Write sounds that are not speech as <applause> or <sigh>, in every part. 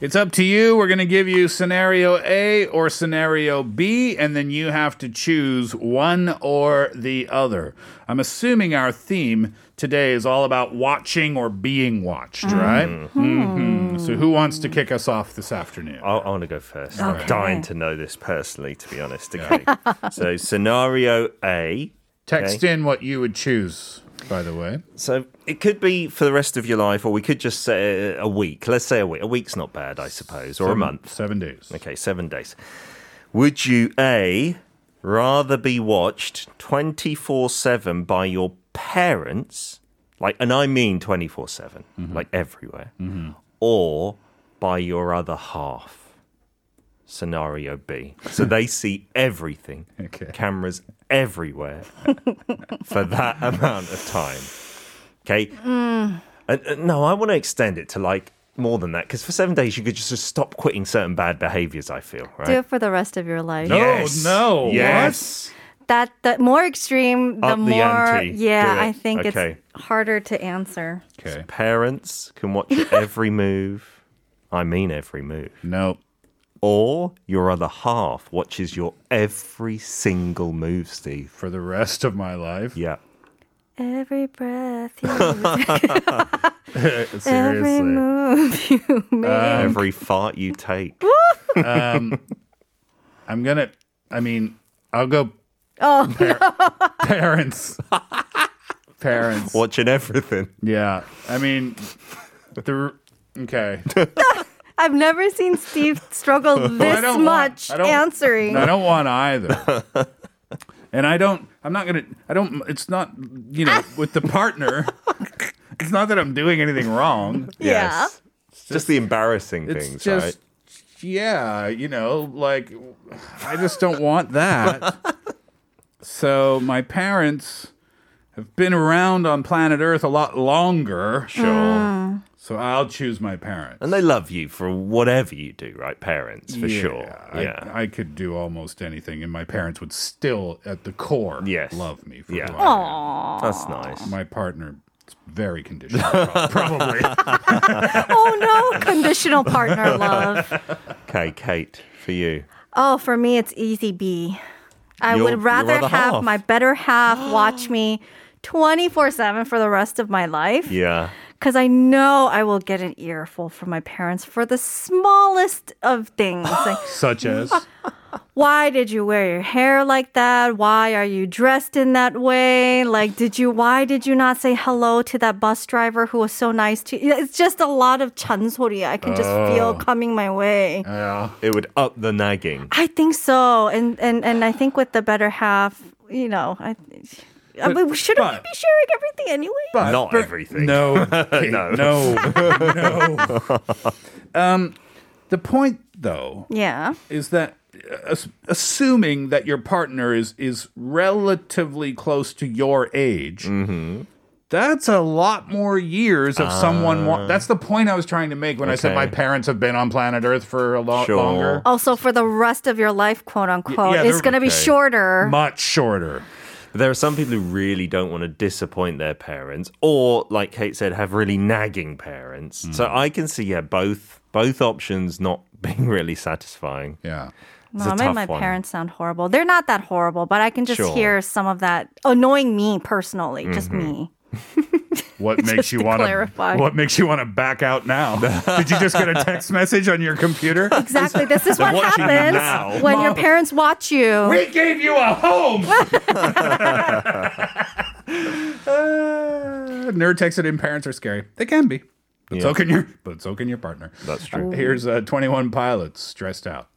It's up to you. We're going to give you scenario A or scenario B, and then you have to choose one or the other. I'm assuming our theme today is all about watching or being watched, right? hmm So, who wants to kick us off this afternoon? I, I want to go first. I'm dying to know this personally, to be honest. Okay. so, scenario A. Text in what you would choose, by the way. So, it could be for the rest of your life, or we could just say a week. Let's say a week. A week's not bad, I suppose, or a month. Seven days. Okay, seven days. Would you A, rather be watched 24 7 by your parents, like, and I mean 24 7, mm-hmm. like everywhere, mm-hmm. or by your other half? Scenario B. So they see everything, <laughs> Okay. cameras everywhere <laughs> for that amount of time. Okay. And, uh, no, I want to extend it to like more than that because for seven days you could just stop quitting certain bad behaviors. I feel right. Do it for the rest of your life. No, Yes. no. Yes. That the more extreme, the Up the more ante. yeah, I think Okay. it's harder to answer. What? Okay. Parents can watch <laughs> every move. I mean every move. Nope. Or your other half watches your every single move, Steve. For the rest of my life. Yeah. Every breath you <laughs> <laughs> every Seriously. move you um, make. every fart you take. Um, I'm gonna. I mean, I'll go. oh, <laughs> Parents. Parents. Watching everything. Yeah. I mean, the. Okay. I've never seen Steve struggle <laughs> this don't want- much I don't- answering. I don't want either. <laughs> And I don't. I'm not gonna. I don't. It's not. You know, <laughs> with the partner. It's not that I'm doing anything wrong. Yeah. Yes. It's just the embarrassing It's things, just. right? Yeah, you know, like I just don't want that. so my parents have been around on planet Earth a lot longer. Sure. Ah. So I'll choose my parents. And they love you for whatever you do, right? Parents, for Yeah, sure. I, yeah. I could do almost anything, and my parents would still, at the core, Yes. love me for Yeah. who I am. That's nice. My partner is very conditional, prob- <laughs> probably. <laughs> Oh no, conditional partner love. Okay, Kate, for you. Oh, for me, it's easy B. I Your- would your rather other have half. my better half <gasps> watch me 24 7 for the rest of my life. Yeah. Because I know I will get an earful from my parents for the smallest of things. <laughs> Like, Such as, <laughs> why did you wear your hair like that? Why are you dressed in that way? Like, did you, why did you not say hello to that bus driver who was so nice to you? It's just a lot of chansori I can just feel oh. coming my way. yeah, It would up the nagging. I think so, and and and I think with the better half, you know, I. I mean, shouldn't but- we be sharing everything anyway? but Not for- everything. No, Kate, <laughs> No. no, <laughs> no. <laughs> Um, the point, though, yeah. is that uh, assuming that your partner is is relatively close to your age. That's a lot more years of someone. Wa- that's the point I was trying to make when I said my parents have been on planet Earth for a lot Sure. longer. Also, for the rest of your life, quote unquote, yeah, it's going to be okay. shorter. Much shorter. But there are some people who really don't want to disappoint their parents, or like Kate said, have really nagging parents. So hmm. I can see, yeah, both both options not <laughs> being really satisfying. Yeah. It's no, a I made my one. parents sound horrible. They're not that horrible, but I can just Sure. hear some of that annoying me personally, just mm-hmm. me. <laughs> <laughs> What makes you to want clarify. What makes you want to back out now? <laughs> Did you just get a text message on your computer? Exactly. This is <laughs> what watching you happens now. when your parents watch you. We gave you a home. Uh, nerd texted in parents are scary. They can be. But so can your but so can your partner. That's true. Here's uh, 21 pilots stressed out.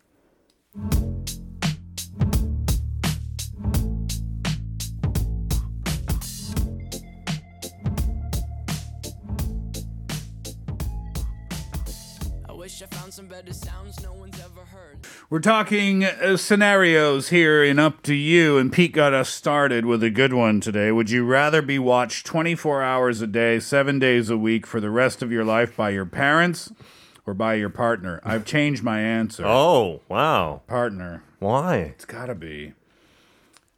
Wish I found some better sounds no one's ever heard. We're talking uh, scenarios here in Up to You, and Pete got us started with a good one today. Would you rather be watched 24 hours a day, seven days a week for the rest of your life by your parents or by your partner? I've changed my answer. Oh, wow. Partner. Why? It's gotta be.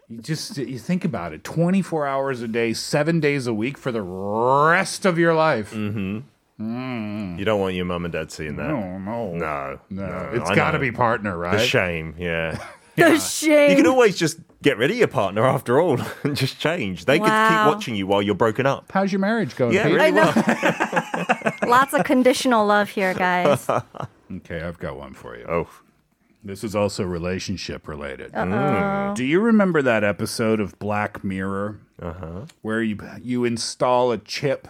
You just you think about it. Twenty four hours a day, seven days a week for the rest of your life. Mm-hmm. You don't want your mum and dad seeing that. No, no, No, no. no, It's I got to be partner, right? The shame, yeah. <laughs> The shame. You can always just get rid of your partner after all <laughs> and just change. They could keep watching you while you're broken up. How's your marriage going? Yeah, Pete? really I know. well. <laughs> Lots of conditional love here, guys. Okay, I've got one for you. Oh, This is also relationship related. Do you remember that episode of Black Mirror uh-huh. where you you install a chip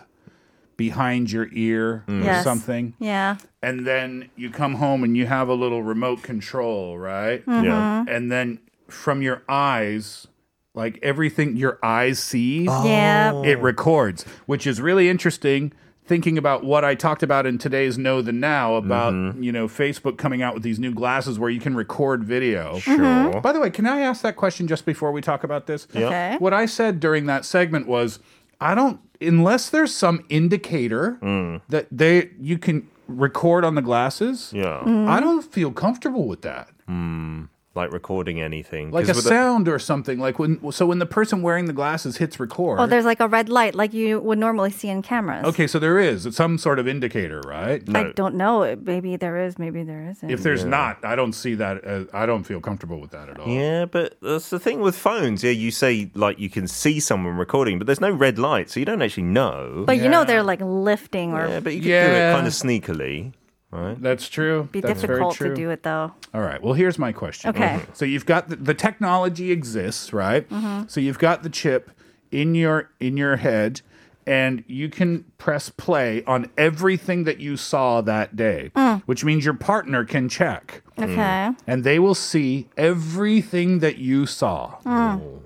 behind your ear or Yes. something, Yeah. and then you come home and you have a little remote control, right? Mm-hmm. yeah. And then from your eyes, like everything your eyes sees, Yeah. it records, which is really interesting. Thinking about what I talked about in today's Know the Now about you know Facebook coming out with these new glasses where you can record video. Sure. By the way, can I ask that question just before we talk about this? Okay. What I said during that segment was, I don't unless there's some indicator mm. that they you can record on the glasses. Yeah. I don't feel comfortable with that. Mm. Like recording anything. like a with the- sound or something. Like when so when the person wearing the glasses hits record. Oh, there's like a red light like you would normally see in cameras. Okay, so there is it's some sort of indicator, right? I don't know. Maybe there is. Maybe there isn't. If there's not, I don't see that. As, I don't feel comfortable with that at all. Yeah, but that's the thing with phones. Yeah, you say like you can see someone recording, but there's no red light, so you don't actually know. but you know they're like lifting or yeah, but you can do it kind of sneakily, right? That's true. be That's very difficult true. to do it though. All right. Well, here's my question. Okay. So you've got the, the technology exists, right? Mm-hmm. So you've got the chip in your in your head, and you can press play on everything that you saw that day, Mm. which means your partner can check. Okay. and they will see everything that you saw,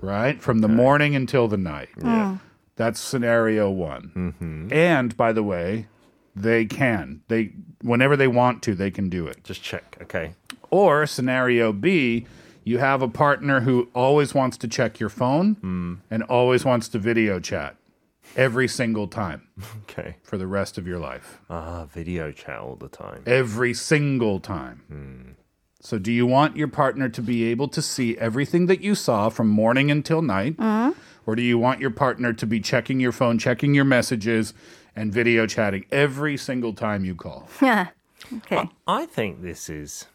right? From the morning until the night. Yeah. That's scenario one. And by the way, they can. They whenever they want to, they can do it. Just check. Okay. Or scenario B, you have a partner who always wants to check your phone hmm. and always wants to video chat every single time <laughs> Okay. for the rest of your life. Ah, video chat all the time. every single time. Hmm. So, do you want your partner to be able to see everything that you saw from morning until night? Uh-huh. Or do you want your partner to be checking your phone, checking your messages, and video chatting every single time you call? <laughs> Yeah. Okay. I think this is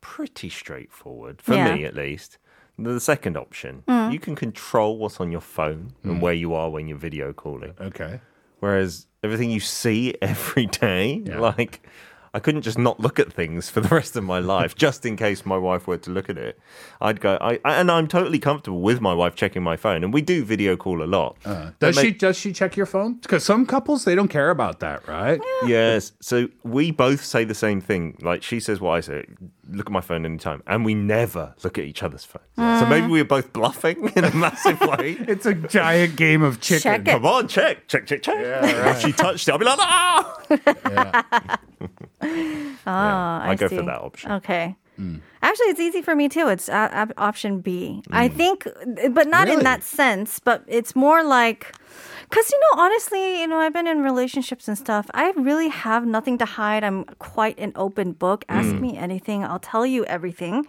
pretty straightforward for Yeah. me, at least. The second option, Mm. you can control what's on your phone and where you are when you're video calling. Okay. Whereas everything you see <laughs> every day, Yeah. like I couldn't just not look at things for the rest of my life, <laughs> just in case my wife were to look at it. I'd go, I, I- and I'm totally comfortable with my wife checking my phone, and we do video call a lot. Does But she ma- does she check your phone? Because some couples they don't care about that, right? Yes. So we both say the same thing. Like she says what I say. Look at my phone anytime, and we never look at each other's phones. So maybe we're both bluffing <laughs> in a massive <laughs> way. It's a giant game of chicken. Check it. Come on, check, check, check, check. If she touched it, I'll be like, ah! <laughs> Oh, ah, I, I go for that option. Okay. Mm. Actually, it's easy for me too. It's uh, op- option B. I mm. think, but not Really? in that sense. But it's more like, because you know, honestly, you know, I've been in relationships and stuff. I really have nothing to hide. I'm quite an open book. Ask mm. me anything, I'll tell you everything.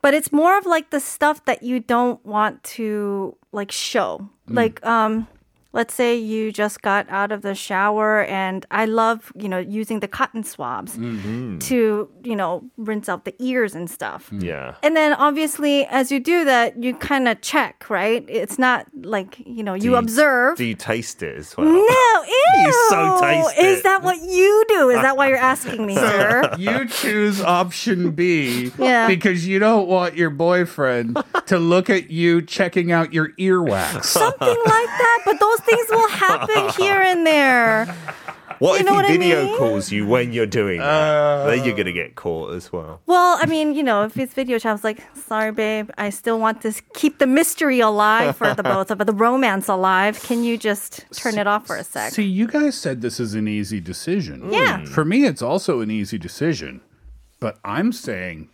But it's more of like the stuff that you don't want to like show. Like, um, let's say you just got out of the shower and I love, you know, using the cotton swabs to, you know, rinse out the ears and stuff. Yeah. And then obviously as you do that, you kind of check, right? It's not like, you know, you you- observe. Do you taste it as well? no, ew. so taste Is that what you do? Is that why you're asking me, sir? <laughs> You choose option B <laughs> Yeah. because you don't want your boyfriend to look at you checking out your earwax. Something like that, but those things will happen here and there. <laughs> What You if know he what I video mean? calls you when you're doing that? then you're uh. gonna get caught as well. Well, I mean, you know, if it's video chat, I was like, sorry, babe, I still want to keep the mystery alive for the both of us, the romance alive. Can you just turn it off for a sec? See, you guys said this is an easy decision. Yeah. For me, it's also an easy decision. But I'm saying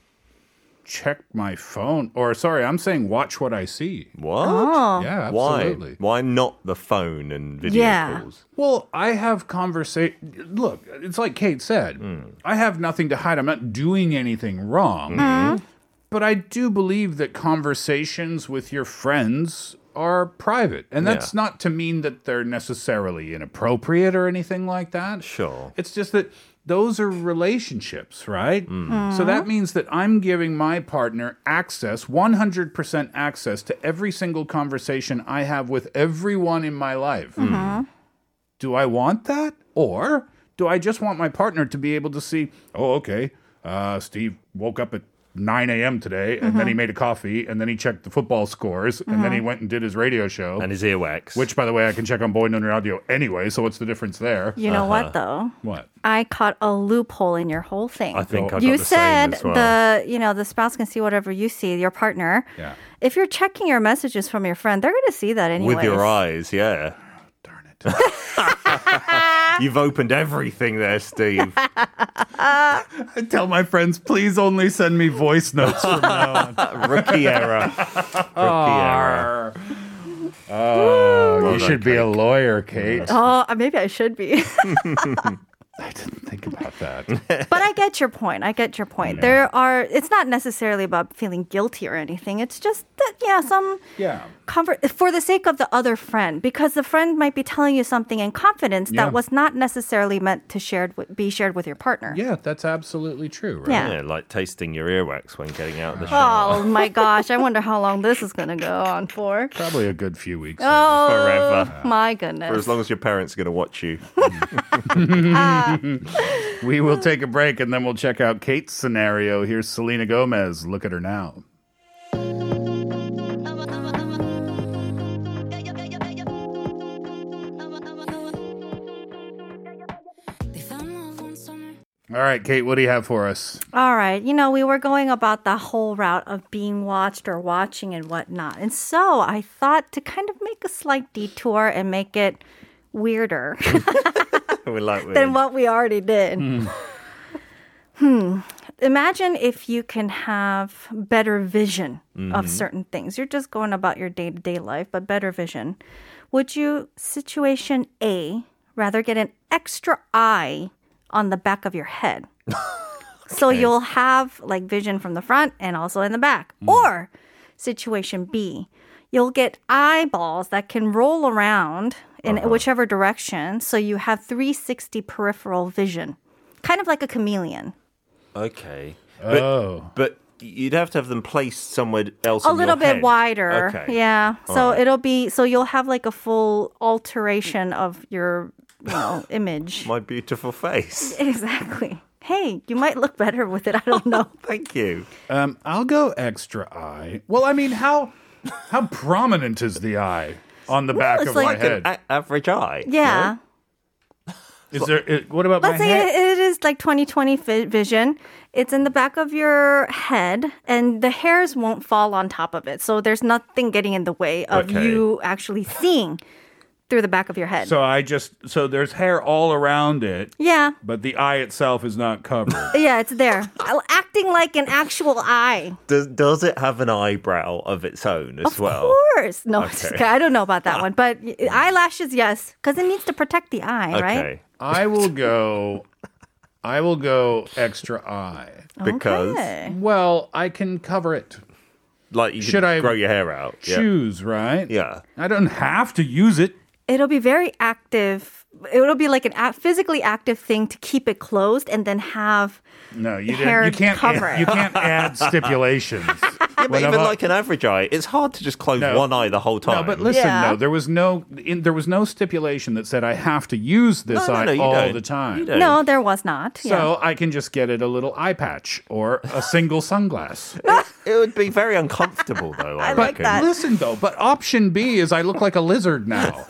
check my phone. Or, sorry, I'm saying watch what I see. What? Oh. Yeah, Why? absolutely. Why not the phone and video Yeah. calls? Well, I have conversation. Look, it's like Kate said. I have nothing to hide. I'm not doing anything wrong. Hmm. But I do believe that conversations with your friends are private. And that's Yeah. not to mean that they're necessarily inappropriate or anything like that. Sure. It's just that those are relationships, right? So that means that I'm giving my partner access, 100% access to every single conversation I have with everyone in my life. Do I want that? Or do I just want my partner to be able to see, oh, okay, uh, Steve woke up at 9 a.m. today and then he uh-huh. made a coffee and then he checked the football scores and then he uh-huh. went and did his radio show. And his earwax. which, by the way, I can check on Boy Noon Radio anyway. So what's the difference there? You know what uh-huh. though? What? I caught a loophole in your whole thing. I think I got you the said same as well. the you know the spouse can see whatever you see your partner Yeah. if you're checking your messages from your friend they're going to see that anyway With your eyes, yeah. Darn <laughs> it. You've opened everything there, Steve. I tell my friends, please only send me voice notes from now on. <laughs> Rookie error. Rookie error. Oh, Well you done, should be a lawyer, Kate. oh uh, maybe i should be <laughs> I didn't think about that. but i get your point i get your point there are it's not necessarily about feeling guilty or anything it's just that yeah some yeah. comfort for the sake of the other friend because the friend might be telling you something in confidence Yeah. that was not necessarily meant to shared be shared with your partner Yeah, that's absolutely true, right? Yeah. Yeah, like tasting your earwax when getting out of the oh. shower. Oh my <laughs> gosh, I wonder how long this is going to go on for. Probably a good few weeks. Oh, Forever. <laughs> my goodness. For as long as your parents are going to watch you. <laughs> We will take a break and then we'll check out Kate's scenario. Here's Selena Gomez. Look at her now. All right, Kate, what do you have for us? All right, you know, we were going about the whole route of being watched or watching and whatnot. And so I thought to kind of make a slight detour and make it weirder <laughs> We're like, than what we already did. Hmm. Imagine if you can have better vision of certain things. You're just going about your day to day life, but better vision. Would you, situation A, rather get an extra eye on the back of your head? <laughs> So you'll have like vision from the front and also in the back. Mm. Or situation B, you'll get eyeballs that can roll around in uh-huh. whichever direction. So you have 360 peripheral vision, kind of like a chameleon. Okay. But, oh. but you'd have to have them placed somewhere else a in your little bit head. wider. Okay. Yeah. So right. it'll be so you'll have like a full alteration of your you know image. My beautiful face. <laughs> exactly. Hey, you might look better with it. I don't know. <laughs> Thank you. Um, I'll go extra eye. Well, I mean, how how prominent is the eye on the back it's of like my An head? a- average eye. Yeah. Is there? It, what about Let's my say head? it, it is like 2020 vi- vision. It's in the back of your head, and the hairs won't fall on top of it. So there's nothing getting in the way of Okay. you actually seeing through the back of your head. So I just so there's hair all around it, yeah. but the eye itself is not covered. <laughs> Yeah, it's there. Acting like an actual eye. Does, does it have an eyebrow of its own as Of well? Of course. No, Okay. okay, I don't know about that ah. one. But eyelashes, yes, because it needs to protect the eye, right? Okay. I will go. I will go extra eye. Because, Okay. Well, I can cover it. like, you Should I grow your hair out. Yeah. Choose right. Yeah. I don't have to use it. It'll be very active. It'll be like an a- physically active thing to keep it closed and then have. No, you Hair. You can't. cover Add, it. you can't add <laughs> stipulations. <laughs> Yeah, but even like an average eye, it's hard to just close No. one eye the whole time. No, but listen, Yeah. no, there was no in, there was no stipulation that said I have to use this No, no, eye no, you all don't. the time. No, there was not. yeah. So I can just get it a little eye patch or a single sunglass. <laughs> It would be very uncomfortable, though. I, I like that. Listen though, but option B is I look like a lizard now.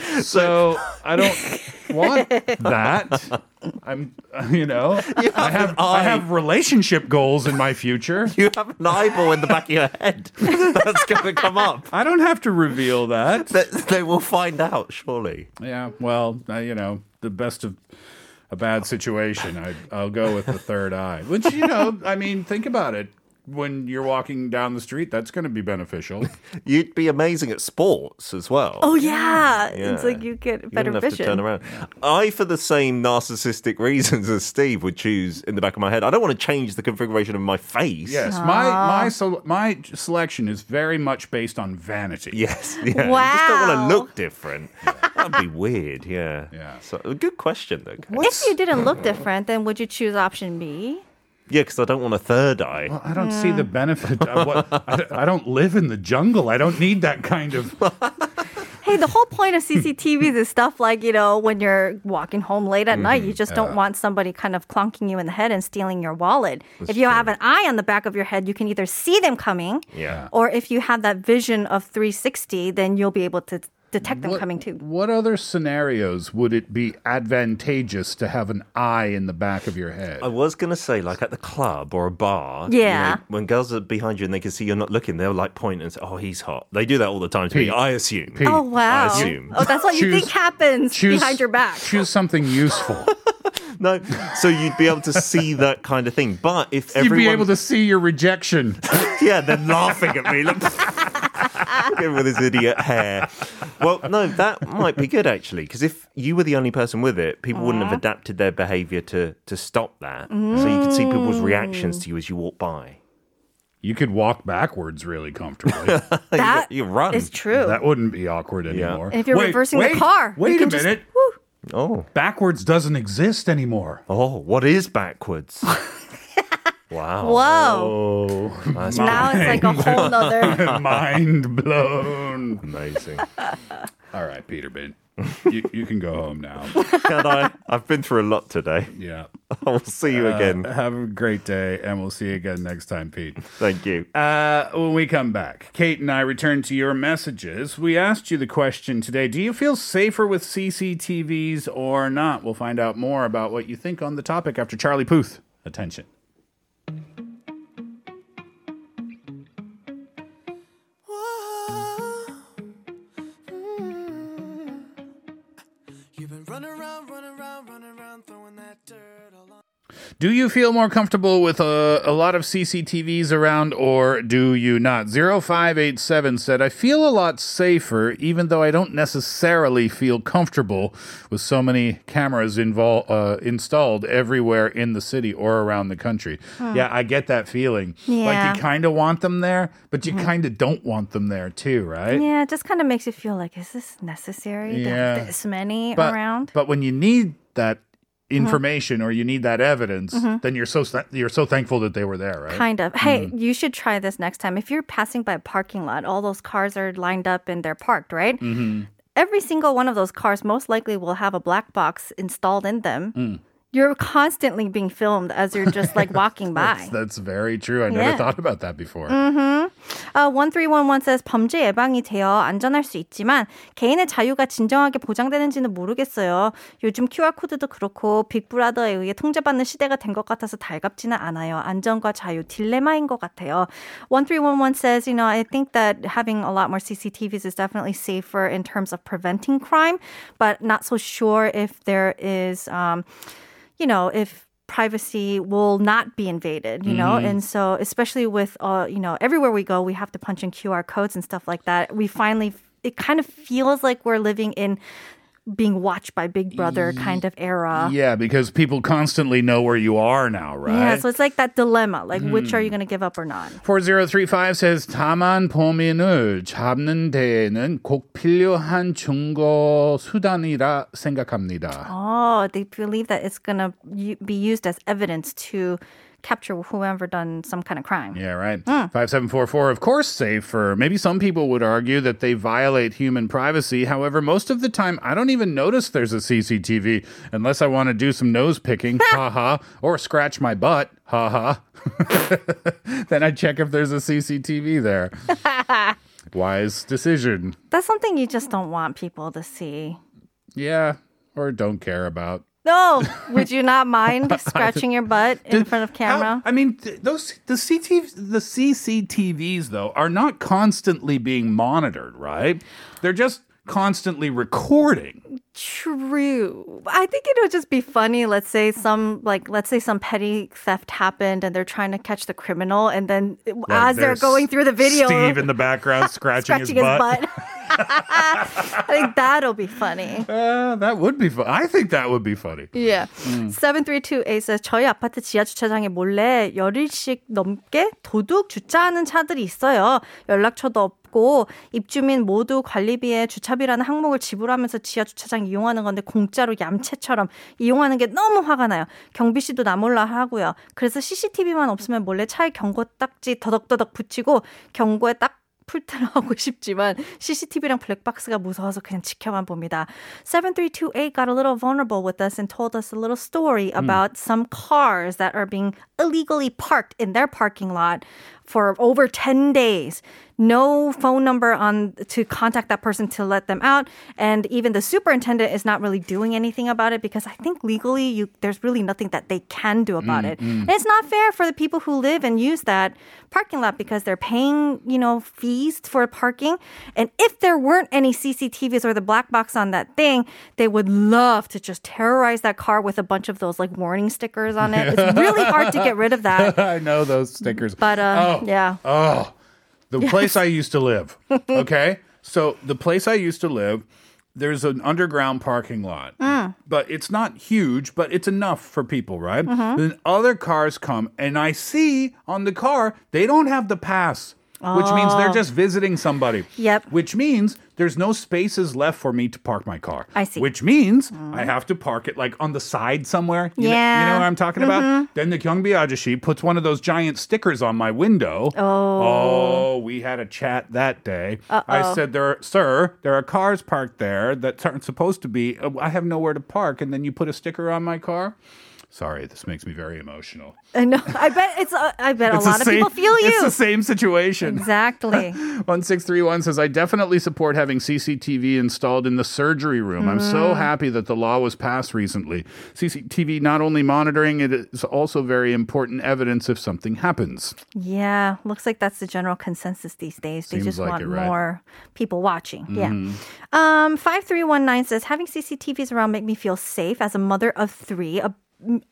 <laughs> so I don't want that. I'm, you know, <laughs> I have I have relationship goals in my future. <laughs> You have an eyeball in the back of your head. That's going to come up. I don't have to reveal that. They, they will find out, surely. Yeah, well, uh, you know, the best of a bad situation. I, I'll go with the third eye, which you know, I mean, think about it. When you're walking down the street, that's going to be beneficial. <laughs> You'd be amazing at sports as well. Oh yeah. it's like you get You better wouldn't have to vision. turn around. I, for the same narcissistic <laughs> reasons as Steve, would choose in the back of my head. I don't want to change the configuration of my face. yes, my my so, my selection is very much based on vanity. Yes. <laughs> Yeah. You just don't want to look different. That'd be weird. Yeah. Yeah. So a good question though. Kate. If you didn't look different, then would you choose option B? Yeah, because I don't want a third eye. Well, I don't see the benefit. Of what, <laughs> I, I don't live in the jungle. I don't need that kind of. <laughs> Hey, the whole point of CCTVs is stuff like, you know, when you're walking home late at night, you mm-hmm. just don't want somebody kind of clunking you in the head and stealing your wallet. if you have an eye on the back of your head, you can either see them coming, Yeah. or if you have that vision of 360, then you'll be able to detect them What, coming too. what other scenarios would it be advantageous to have an eye in the back of your head? I was gonna say, like at the club or a bar, you Yeah. know, when girls are behind you and they can see you're not looking, they'll like point and say, "Oh, he's hot." They do that all the time to me. I assume. Pete. Oh, wow. I assume. Oh, that's what you think happens behind your back. Choose something useful. <laughs> No, so you'd be able to see that kind of thing. But if everyone... You'd be able to see your rejection. <laughs> yeah, they're laughing at me. Look, <laughs> with his idiot hair. Well, no, that might be good actually, because if you were the only person with it, people wouldn't have adapted their behavior to to stop that. So you could see people's reactions to you as you walk by. You could walk backwards really comfortably. <laughs> That you run. is true. that wouldn't be awkward anymore. And if you're reversing the car, you Wait can a just- minute. Oh, Backwards doesn't exist anymore. oh, what is backwards? <laughs> wow. Whoa. Oh, Now it's like a whole nother. <laughs> mind blown. Amazing. <laughs> All right, Peter Peterman. You, you can go home now. Can I? I've been through a lot today. Yeah. <laughs> I will see you again. Uh, have a great day, and we'll see you again next time, Pete. Thank you. Uh, when we come back, Kate and I return to your messages. We asked you the question today Do you feel safer with CCTVs or not? We'll find out more about what you think on the topic after Charlie Puth. Attention. Do you feel more comfortable with a, a lot of CCTVs around or do you not? 0587 said, I feel a lot safer even though I don't necessarily feel comfortable with so many cameras invol- uh, installed everywhere in the city or around the country. Yeah, I get that feeling. Yeah. Like you kind of want them there, but you kind of don't want them there too, right? Yeah, it just kind of makes you feel like, is this necessary Yeah. this many but, around? But when you need that Uh-huh. information or you need that evidence, mm-hmm. then you're so you're so thankful that they were there, right? Kind of. Hey, mm-hmm. you should try this next time. If you're passing by a parking lot, all those cars are lined up and they're parked, right? Mm-hmm. Every single one of those cars most likely will have a black box installed in them. Mm You're constantly being filmed as you're just like walking by. <laughs> That's very true. I never Yeah. thought about that before. Uh, 1311 says 범죄 예방이 되어 안전할 수 있지만 개인의 자유가 진정하게 보장되는지는 모르겠어요. 요즘 QR코드도 그렇고 빅브라더에 의해 통제받는 시대가 된 것 같아서 달갑지는 않아요. 안전과 자유 딜레마인 것 같아요. 1311 says, you know, I think that having a lot more CCTVs is definitely safer in terms of preventing crime, but not so sure if there is, um, you know, if privacy will not be invaded, you know? And so, especially with, uh, you know, everywhere we go, we have to punch in QR codes and stuff like that. We finally, it kind of feels like we're living in being watched by Big Brother kind of era. Yeah, because people constantly know where you are now, right? Yeah, so it's like that dilemma. Like, which are you going to give up or not? 4035 says 다만 범인을 잡는 데에는 꼭 필요한 증거 수단이라 생각합니다. Oh, they believe that it's going to be used as evidence to capture whoever done some kind of crime. Yeah, right. Hmm. 5744, of course, safe for Maybe some people would argue that they violate human privacy. However, most of the time, I don't even notice there's a CCTV unless I want to do some nose picking, <laughs> haha, or scratch my butt, haha. <laughs> then I check if there's a CCTV there. <laughs> Wise decision. That's something you just don't want people to see. Yeah, or don't care about. No, would you not mind <laughs> scratching your butt in front of camera? How- I mean, th- those the CT the CCTVs though are not constantly being monitored, right? They're just constantly recording. True. I think it would just be funny. Let's say some like let's say some petty theft happened and they're trying to catch the criminal, and then as they're there's going through the video, Steve in the background scratching, <laughs> scratching his butt. <laughs> I think that'll be funny. Uh, that would be fun. I think that would be funny. Yeah. 7328 says 저희 아파트 지하 주차장에 몰래 열일씩 넘게 도둑 주차하는 차들이 있어요. 연락처도 없고 입주민 모두 관리비에 주차비라는 항목을 지불하면서 지하 주차장 이용하는 건데 공짜로 얌체처럼 이용하는 게 너무 화가 나요. 경비 씨도 나몰라 하고요. 그래서 CCTV만 없으면 몰래 차에 경고 딱지 더덕더덕 붙이고 경고에 딱 풀트를 하고 <laughs> 싶지만 CCTV랑 블랙박스가 무서워서 그냥 지켜만 봅니다. 7328 got a little vulnerable with us and told us a little story about some cars that are being illegally parked in their parking lot for over 10 days. No phone number on to contact that person to let them out, and even the superintendent is not really doing anything about it because I think legally you there's really nothing that they can do about it. And it's not fair for the people who live and use that parking lot because they're paying, you know, fees for parking. And if there weren't any CCTVs or the black box on that thing, they would love to just terrorize that car with a bunch of those like warning stickers on it. It's really hard to get rid of that. <laughs> I know those stickers. But uh, Oh. Yeah. Oh, the place I used to live. Okay. So the place I used to live, there's an underground parking lot, mm. but it's not huge, but it's enough for people, right? Mm-hmm. Then other cars come, and I see on the car, they don't have the pass. Which means they're oh. just visiting somebody. Yep. Which means there's no spaces left for me to park my car. I see. Which means I have to park it like on the side somewhere. You know, you know what I'm talking about? Then the Gyeongbi ajashi puts one of those giant stickers on my window. Oh. Oh, we had a chat that day. I said, "There, sir, there are cars parked there that aren't supposed to be. Uh, I have nowhere to park." And then you put a sticker on my car. Sorry, this makes me very emotional. I know. I bet it's. Uh, I bet It's a lot of people feel you. It's the same situation. Exactly. <laughs> 1631 says, I definitely support having CCTV installed in the surgery room. I'm so happy that the law was passed recently. CCTV not only monitoring, it is also very important evidence if something happens. Yeah, looks like that's the general consensus these days. They Seems just like want it, right? Mm-hmm. more people watching. Yeah. Um, 5319 says having CCTVs around make me feel safe as a mother of three. A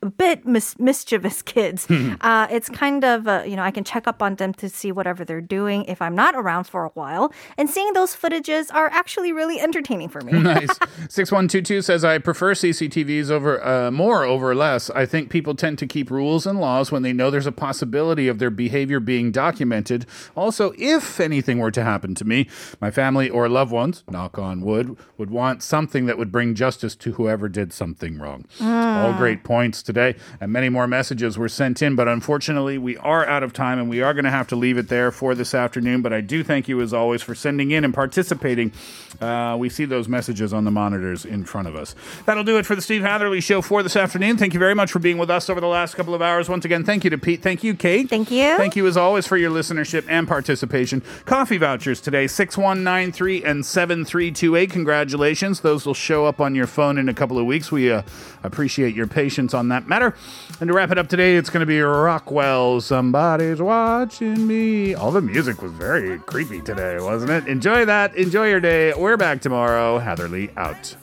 a bit mis- mischievous <laughs> kids. uh, it's kind of, uh, you know, I can check up on them to see whatever they're doing if I'm not around for a while. And seeing those footages are actually really entertaining for me. <laughs> nice. <laughs> 6122 says, I prefer CCTVs over uh, more over less. I think people tend to keep rules and laws when they know there's a possibility of their behavior being documented. Also, if anything were to happen to me, my family or loved ones, knock on wood, would want something that would bring justice to whoever did something wrong. All great points today, and many more messages were sent in, but unfortunately, we are out of time and we are going to have to leave it there for this afternoon. But I do thank you, as always, for sending in and participating. Uh, we see those messages on the monitors in front of us. That'll do it for the Steve Hatherley Show for this afternoon. Thank you very much for being with us over the last couple of hours. Once again, thank you to Pete. Thank you, Kate. Thank you. Thank you, as always, for your listenership and participation. Coffee vouchers today 6193 and 7328. Congratulations. Those will show up on your phone in a couple of weeks. We uh, appreciate your patience on that matter. And to wrap it up today, it's going to be Rockwell. Somebody's watching me. All the music was very creepy today, wasn't it? Enjoy that. Enjoy your day. We're back tomorrow. Hatherley out.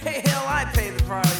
Hey, hell, I pay the price.